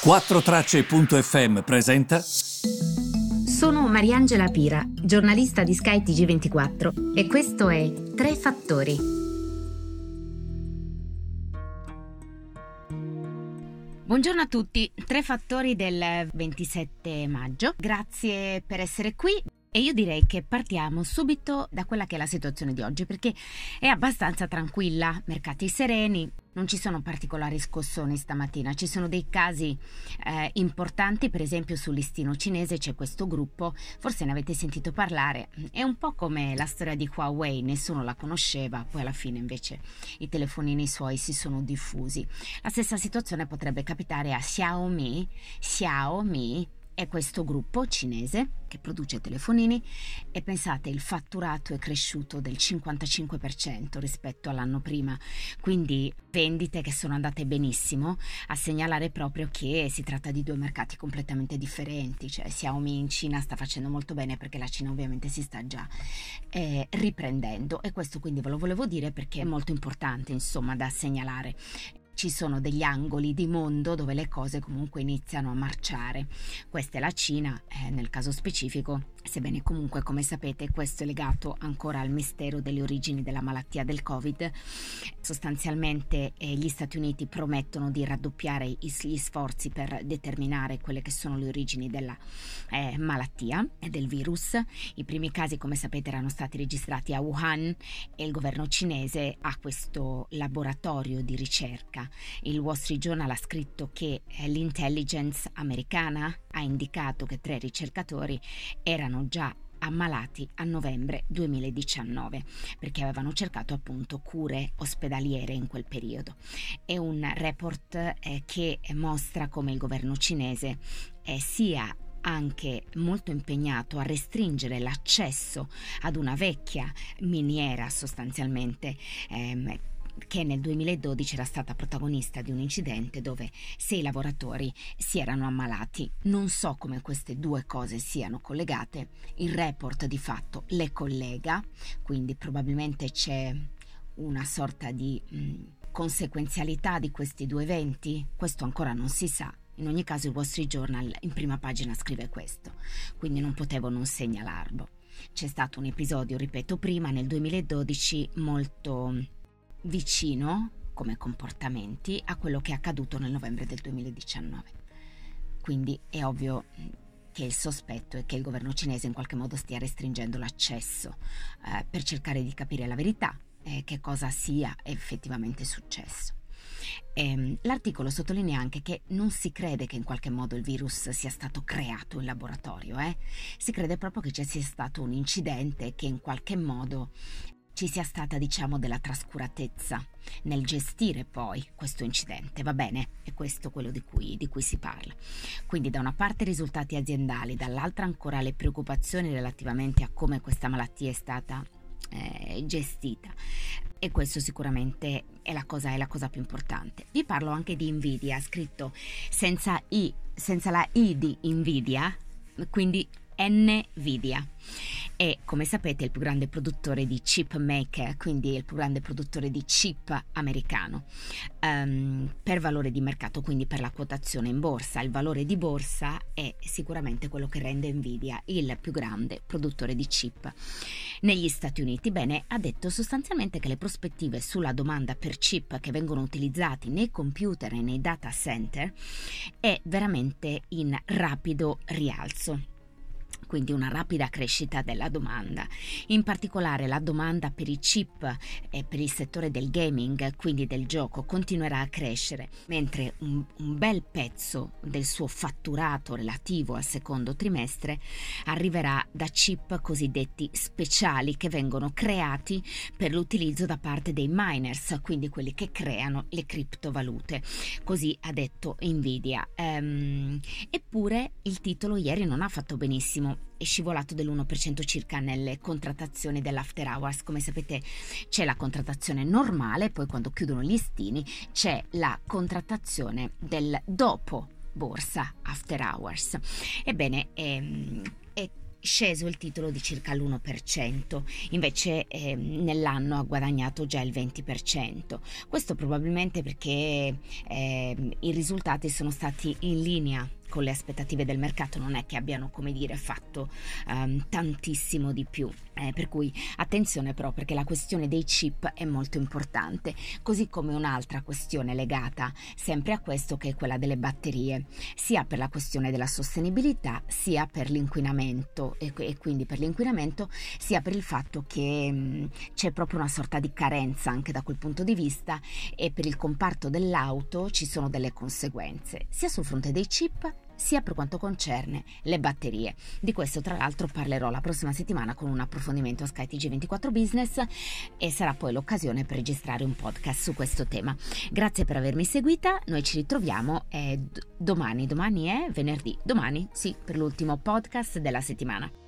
4Tracce.fm presenta. Sono Mariangela Pira, giornalista di Sky TG24 e questo è Tre Fattori. Buongiorno a tutti, tre fattori del 27 maggio. Grazie per essere qui. E io direi che partiamo subito da quella che è la situazione di oggi perché è abbastanza tranquilla, mercati sereni, non ci sono particolari scossoni stamattina, ci sono dei casi eh, importanti, per esempio sul listino cinese c'è questo gruppo, forse ne avete sentito parlare, è un po' come la storia di Huawei, nessuno la conosceva, poi alla fine invece i telefonini suoi si sono diffusi. La stessa situazione potrebbe capitare a Xiaomi, Xiaomi è questo gruppo cinese che produce telefonini e pensate il fatturato è cresciuto del 55% rispetto all'anno prima, quindi vendite che sono andate benissimo, a segnalare proprio che si tratta di due mercati completamente differenti, cioè Xiaomi in Cina sta facendo molto bene perché la Cina ovviamente si sta già eh, riprendendo. E questo quindi ve lo volevo dire perché è molto importante insomma da segnalare ci sono degli angoli di mondo dove le cose comunque iniziano a marciare. Questa è la Cina, eh, nel caso specifico, sebbene comunque come sapete questo è legato ancora al mistero delle origini della malattia del Covid. Sostanzialmente eh, gli Stati Uniti promettono di raddoppiare gli sforzi per determinare quelle che sono le origini della eh, malattia e del virus. I primi casi come sapete erano stati registrati a Wuhan e il governo cinese ha questo laboratorio di ricerca il Wall Street Journal ha scritto che eh, l'intelligence americana ha indicato che tre ricercatori erano già ammalati a novembre 2019 perché avevano cercato appunto cure ospedaliere in quel periodo. È un report eh, che mostra come il governo cinese eh, sia anche molto impegnato a restringere l'accesso ad una vecchia miniera sostanzialmente ehm, che nel 2012 era stata protagonista di un incidente dove sei lavoratori si erano ammalati. Non so come queste due cose siano collegate, il report di fatto le collega, quindi probabilmente c'è una sorta di mh, conseguenzialità di questi due eventi, questo ancora non si sa. In ogni caso il Wall Street Journal in prima pagina scrive questo, quindi non potevo non segnalarlo. C'è stato un episodio, ripeto prima, nel 2012 molto vicino come comportamenti a quello che è accaduto nel novembre del 2019. Quindi è ovvio che il sospetto è che il governo cinese in qualche modo stia restringendo l'accesso eh, per cercare di capire la verità e che cosa sia effettivamente successo. Ehm, l'articolo sottolinea anche che non si crede che in qualche modo il virus sia stato creato in laboratorio, eh? si crede proprio che ci sia stato un incidente che in qualche modo ci sia stata, diciamo, della trascuratezza nel gestire poi questo incidente, va bene? È questo quello di cui, di cui si parla. Quindi da una parte i risultati aziendali, dall'altra ancora le preoccupazioni relativamente a come questa malattia è stata eh, gestita e questo sicuramente è la, cosa, è la cosa più importante. Vi parlo anche di Nvidia, scritto senza i, senza la i di Nvidia, quindi Nvidia è, come sapete, il più grande produttore di chip maker, quindi il più grande produttore di chip americano, um, per valore di mercato, quindi per la quotazione in borsa. Il valore di borsa è sicuramente quello che rende Nvidia il più grande produttore di chip negli Stati Uniti. Bene, ha detto sostanzialmente che le prospettive sulla domanda per chip che vengono utilizzati nei computer e nei data center è veramente in rapido rialzo quindi una rapida crescita della domanda. In particolare la domanda per i chip e per il settore del gaming, quindi del gioco, continuerà a crescere, mentre un, un bel pezzo del suo fatturato relativo al secondo trimestre arriverà da chip cosiddetti speciali che vengono creati per l'utilizzo da parte dei miners, quindi quelli che creano le criptovalute. Così ha detto Nvidia. Ehm, eppure il titolo ieri non ha fatto benissimo è scivolato dell'1% circa nelle contrattazioni dell'after hours. Come sapete c'è la contrattazione normale, poi quando chiudono gli listini c'è la contrattazione del dopo borsa after hours. Ebbene, è, ehm, è sceso il titolo di circa l'1%, invece eh, nell'anno ha guadagnato già il 20%. Questo probabilmente perché eh, i risultati sono stati in linea con le aspettative del mercato non è che abbiano, come dire, fatto um, tantissimo di più. Eh, per cui attenzione però perché la questione dei chip è molto importante, così come un'altra questione legata sempre a questo che è quella delle batterie, sia per la questione della sostenibilità, sia per l'inquinamento e, e quindi per l'inquinamento, sia per il fatto che mh, c'è proprio una sorta di carenza anche da quel punto di vista e per il comparto dell'auto ci sono delle conseguenze, sia sul fronte dei chip sia per quanto concerne le batterie. Di questo tra l'altro parlerò la prossima settimana con un approfondimento a skytg 24 Business e sarà poi l'occasione per registrare un podcast su questo tema. Grazie per avermi seguita, noi ci ritroviamo eh, domani, domani è venerdì, domani sì, per l'ultimo podcast della settimana.